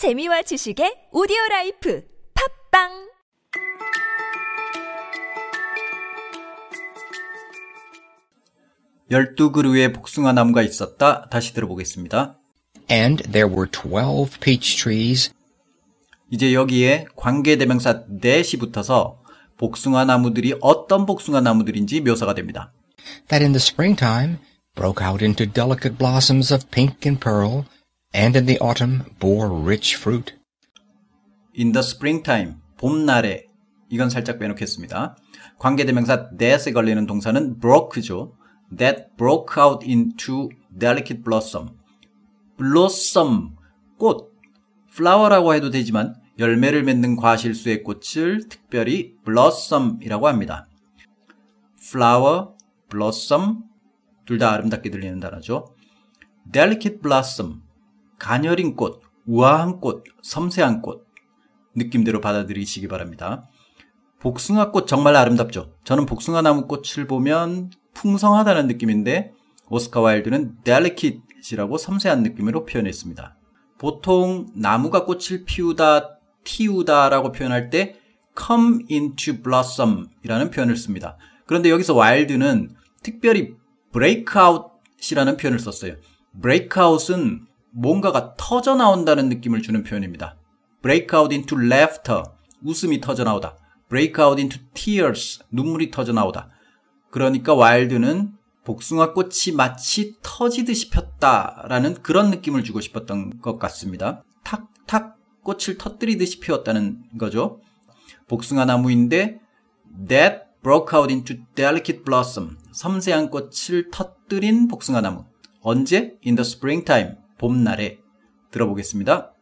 재미와 지식의 오디오 라이프 팟빵 열두 그루의 복숭아 나무가 있었다. 다시 들어보겠습니다. And there were twelve peach trees, 이제 여기에 관계대명사 that이 붙어서 복숭아 나무들이 어떤 복숭아 나무들인지 묘사가 됩니다. that in the springtime broke out into delicate blossoms of pink and pearl, and in the autumn bore rich fruit. In the springtime, 봄날에 이건 살짝 빼놓겠습니다. 관계대명사 that에 걸리는 동사는 broke죠. That broke out into delicate blossom. blossom, 꽃, flower라고 해도 되지만 열매를 맺는 과실수의 꽃을 특별히 blossom이라고 합니다. flower, blossom 둘 다 아름답게 들리는 단어죠. delicate blossom, 가녀린 꽃, 우아한 꽃, 섬세한 꽃 느낌대로 받아들이시기 바랍니다. 복숭아 꽃 정말 아름답죠. 저는 복숭아 나무 꽃을 보면 풍성하다는 느낌인데 오스카 와일드는 delicate이라고 섬세한 느낌으로 표현했습니다. 보통 나무가 꽃을 피우다, 틔우다라고 표현할 때 come into blossom이라는 표현을 씁니다. 그런데 여기서 와일드는 특별히 breakout이라는 표현을 썼어요. breakout은 뭔가가 터져 나온다는 느낌을 주는 표현입니다. break out into laughter, 웃음이 터져 나오다. break out into tears, 눈물이 터져 나오다. 그러니까 와일드는 복숭아 꽃이 마치 터지듯이 폈다라는 그런 느낌을 주고 싶었던 것 같습니다. 탁탁 꽃을 터뜨리듯이 피웠다는 거죠. 복숭아 나무인데 that broke out into delicate blossom, 섬세한 꽃을 터뜨린 복숭아 나무. 언제? In the springtime, 봄날에. 들어보겠습니다.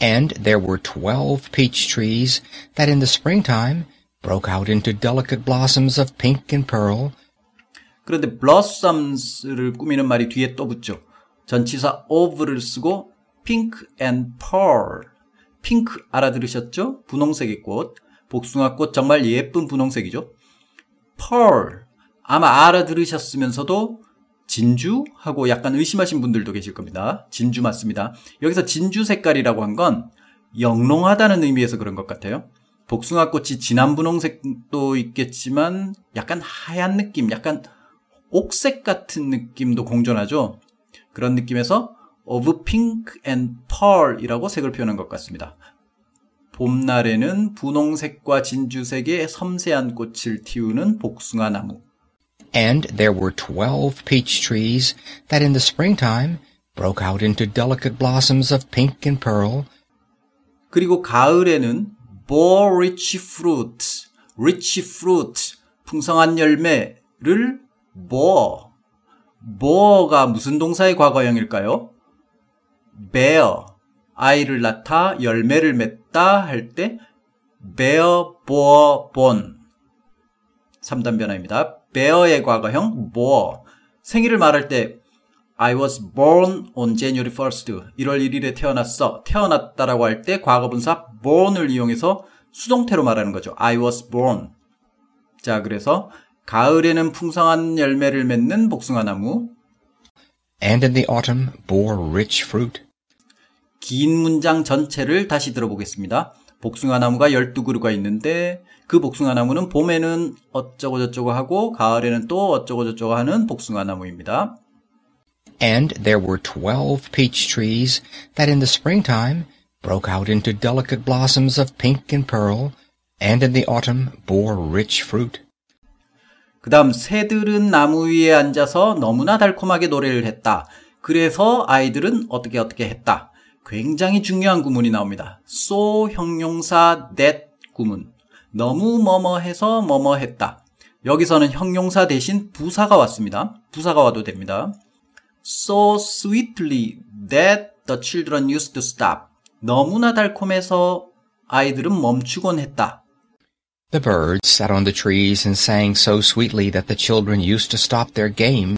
And there were twelve peach trees that in the springtime broke out into delicate blossoms of pink and pearl, 그런데 blossoms를 꾸미는 말이 뒤에 또 붙죠. 전치사 of를 쓰고 pink and pearl. 핑크 알아들으셨죠? 분홍색의 꽃. 복숭아꽃 정말 예쁜 분홍색이죠. pearl. 아마 알아들으셨으면서도 진주? 하고 약간 의심하신 분들도 계실 겁니다. 진주 맞습니다. 여기서 진주 색깔이라고 한 건 영롱하다는 의미에서 그런 것 같아요. 복숭아꽃이 진한 분홍색도 있겠지만 약간 하얀 느낌, 약간 옥색 같은 느낌도 공존하죠. 그런 느낌에서 of pink and pearl이라고 색을 표현한 것 같습니다. 봄날에는 분홍색과 진주색의 섬세한 꽃을 틔우는 복숭아 나무. And there were twelve peach trees that in the springtime broke out into delicate blossoms of pink and pearl, 그리고 가을에는 bore rich fruit, rich fruit, 풍성한 열매를 bore. bore가 무슨 동사의 과거형일까요? bear, 아이를 낳다, 열매를 맺다 할 때 bear, bore, born. 3단 변화입니다. Bear의 과거형 bore. 생일을 말할 때 I was born on January 1st. 1월 1일에 태어났어. 태어났다라고 할 때 과거분사 born을 이용해서 수동태로 말하는 거죠. I was born. 자, 그래서 가을에는 풍성한 열매를 맺는 복숭아 나무. and in the autumn bore rich fruit. 긴 문장 전체를 다시 들어보겠습니다. 복숭아 나무가 12그루가 있는데 그 복숭아 나무는 봄에는 어쩌고 저쩌고 하고 가을에는 또 어쩌고 저쩌고 하는 복숭아 나무입니다. And there were twelve peach trees that in the springtime broke out into delicate blossoms of pink and pearl, and in the autumn bore rich fruit. 그 다음 새들은 나무 위에 앉아서 너무나 달콤하게 노래를 했다. 그래서 아이들은 어떻게 어떻게 했다. 굉장히 중요한 구문이 나옵니다. so 형용사 that 구문. 너무 뭐뭐해서 뭐뭐했다. 여기서는 형용사 대신 부사가 왔습니다. 부사가 와도 됩니다. So sweetly that the children used to stop. 너무나 달콤해서 아이들은 멈추곤 했다. The birds sat on the trees and sang so sweetly that the children used to stop their game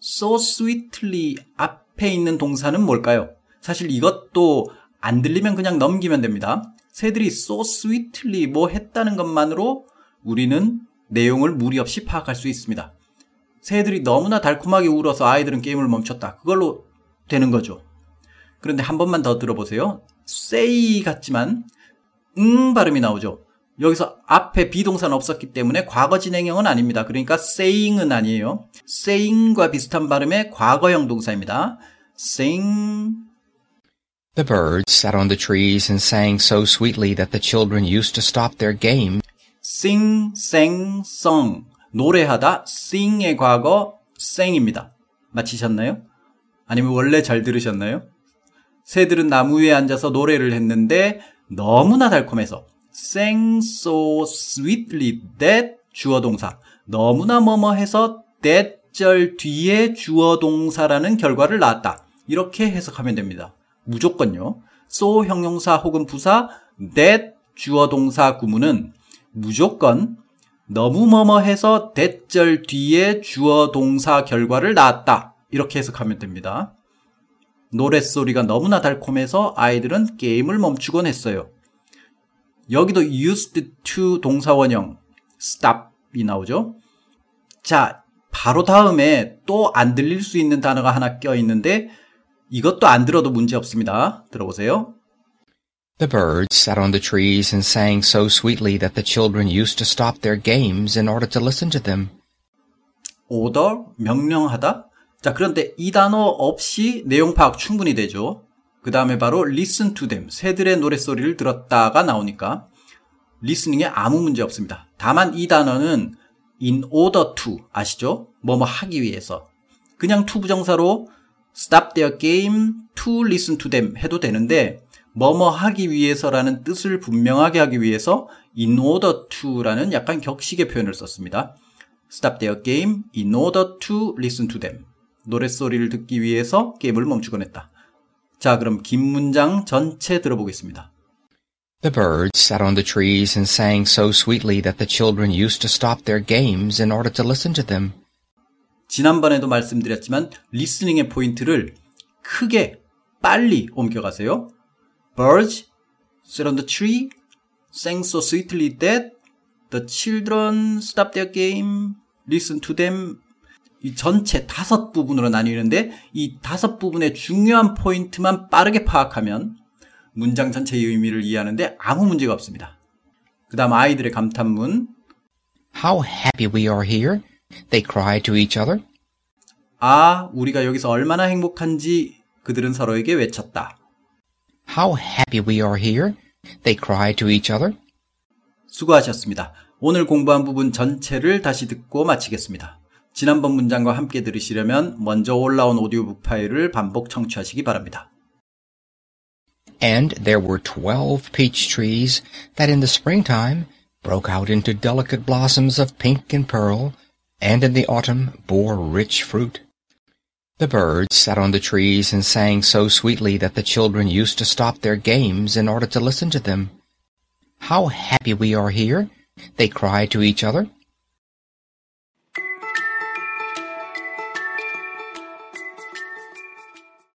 so sweetly 앞에 있는 동사는 뭘까요? 사실 이것도 안 들리면 그냥 넘기면 됩니다. 새들이 so sweetly 뭐 했다는 것만으로 우리는 내용을 무리 없이 파악할 수 있습니다. 새들이 너무나 달콤하게 울어서 아이들은 게임을 멈췄다. 그걸로 되는 거죠. 그런데 한 번만 더 들어보세요. say 같지만 응 발음이 나오죠. 여기서 앞에 비동사는 없었기 때문에 과거 진행형은 아닙니다. 그러니까 saying은 아니에요. saying과 비슷한 발음의 과거형 동사입니다. sing The birds sat on the trees and sang so sweetly that the children used to stop their game sing, sang, song. 노래하다 sing의 과거 sing입니다. 맞히셨나요? 아니면 원래 잘 들으셨나요? 새들은 나무 위에 앉아서 노래를 했는데 너무나 달콤해서 sang so sweetly that 주어 동사 너무나 뭐뭐 해서 that 절 뒤에 주어 동사라는 결과를 낳았다. 이렇게 해석하면 됩니다. 무조건요. so 형용사 혹은 부사 that 주어 동사 구문은 무조건 너무 뭐뭐해서 that 절 뒤에 주어 동사 결과를 낳았다. 이렇게 해석하면 됩니다. 노랫소리가 너무나 달콤해서 아이들은 게임을 멈추곤 했어요. 여기도 used to 동사원형 stop이 나오죠. 자, 바로 다음에 또 안 들릴 수 있는 단어가 하나 껴 있는데 이것도 안 들어도 문제 없습니다. 들어보세요. The birds sat on the trees and sang so sweetly that the children used to stop their games in order to listen to them. order, 명령하다. 자, 그런데 이 단어 없이 내용 파악 충분히 되죠. 그 다음에 바로 listen to them, 새들의 노랫소리를 들었다가 나오니까 listening에 아무 문제 없습니다. 다만 이 단어는 in order to 아시죠? 뭐뭐 하기 위해서. 그냥 to 부정사로 stop their game to listen to them 해도 되는데 뭐뭐 하기 위해서라는 뜻을 분명하게 하기 위해서 in order to라는 약간 격식의 표현을 썼습니다. stop their game in order to listen to them. 노랫소리를 듣기 위해서 게임을 멈추곤 했다. 자, 그럼 긴 문장 전체 들어보겠습니다. The birds sat on the trees and sang so sweetly that the children used to stop their games in order to listen to them. 지난번에도 말씀드렸지만 리스닝의 포인트를 크게 빨리 옮겨가세요. Birds sat on the tree, sang so sweetly that the children stopped their game, listen to them. 이 전체 다섯 부분으로 나뉘는데 이 다섯 부분의 중요한 포인트만 빠르게 파악하면 문장 전체의 의미를 이해하는데 아무 문제가 없습니다. 그 다음 아이들의 감탄문. How happy we are here, they cried to each other. 아, 우리가 여기서 얼마나 행복한지 그들은 서로에게 외쳤다. How happy we are here, they cried to each other. 수고하셨습니다. 오늘 공부한 부분 전체를 다시 듣고 마치겠습니다. 지난번 문장과 함께 들으시려면 먼저 올라온 오디오북 파일을 반복 청취하시기 바랍니다. And there were twelve peach trees that in the springtime broke out into delicate blossoms of pink and pearl, and in the autumn bore rich fruit. The birds sat on the trees and sang so sweetly that the children used to stop their games in order to listen to them. How happy we are here, they cried to each other.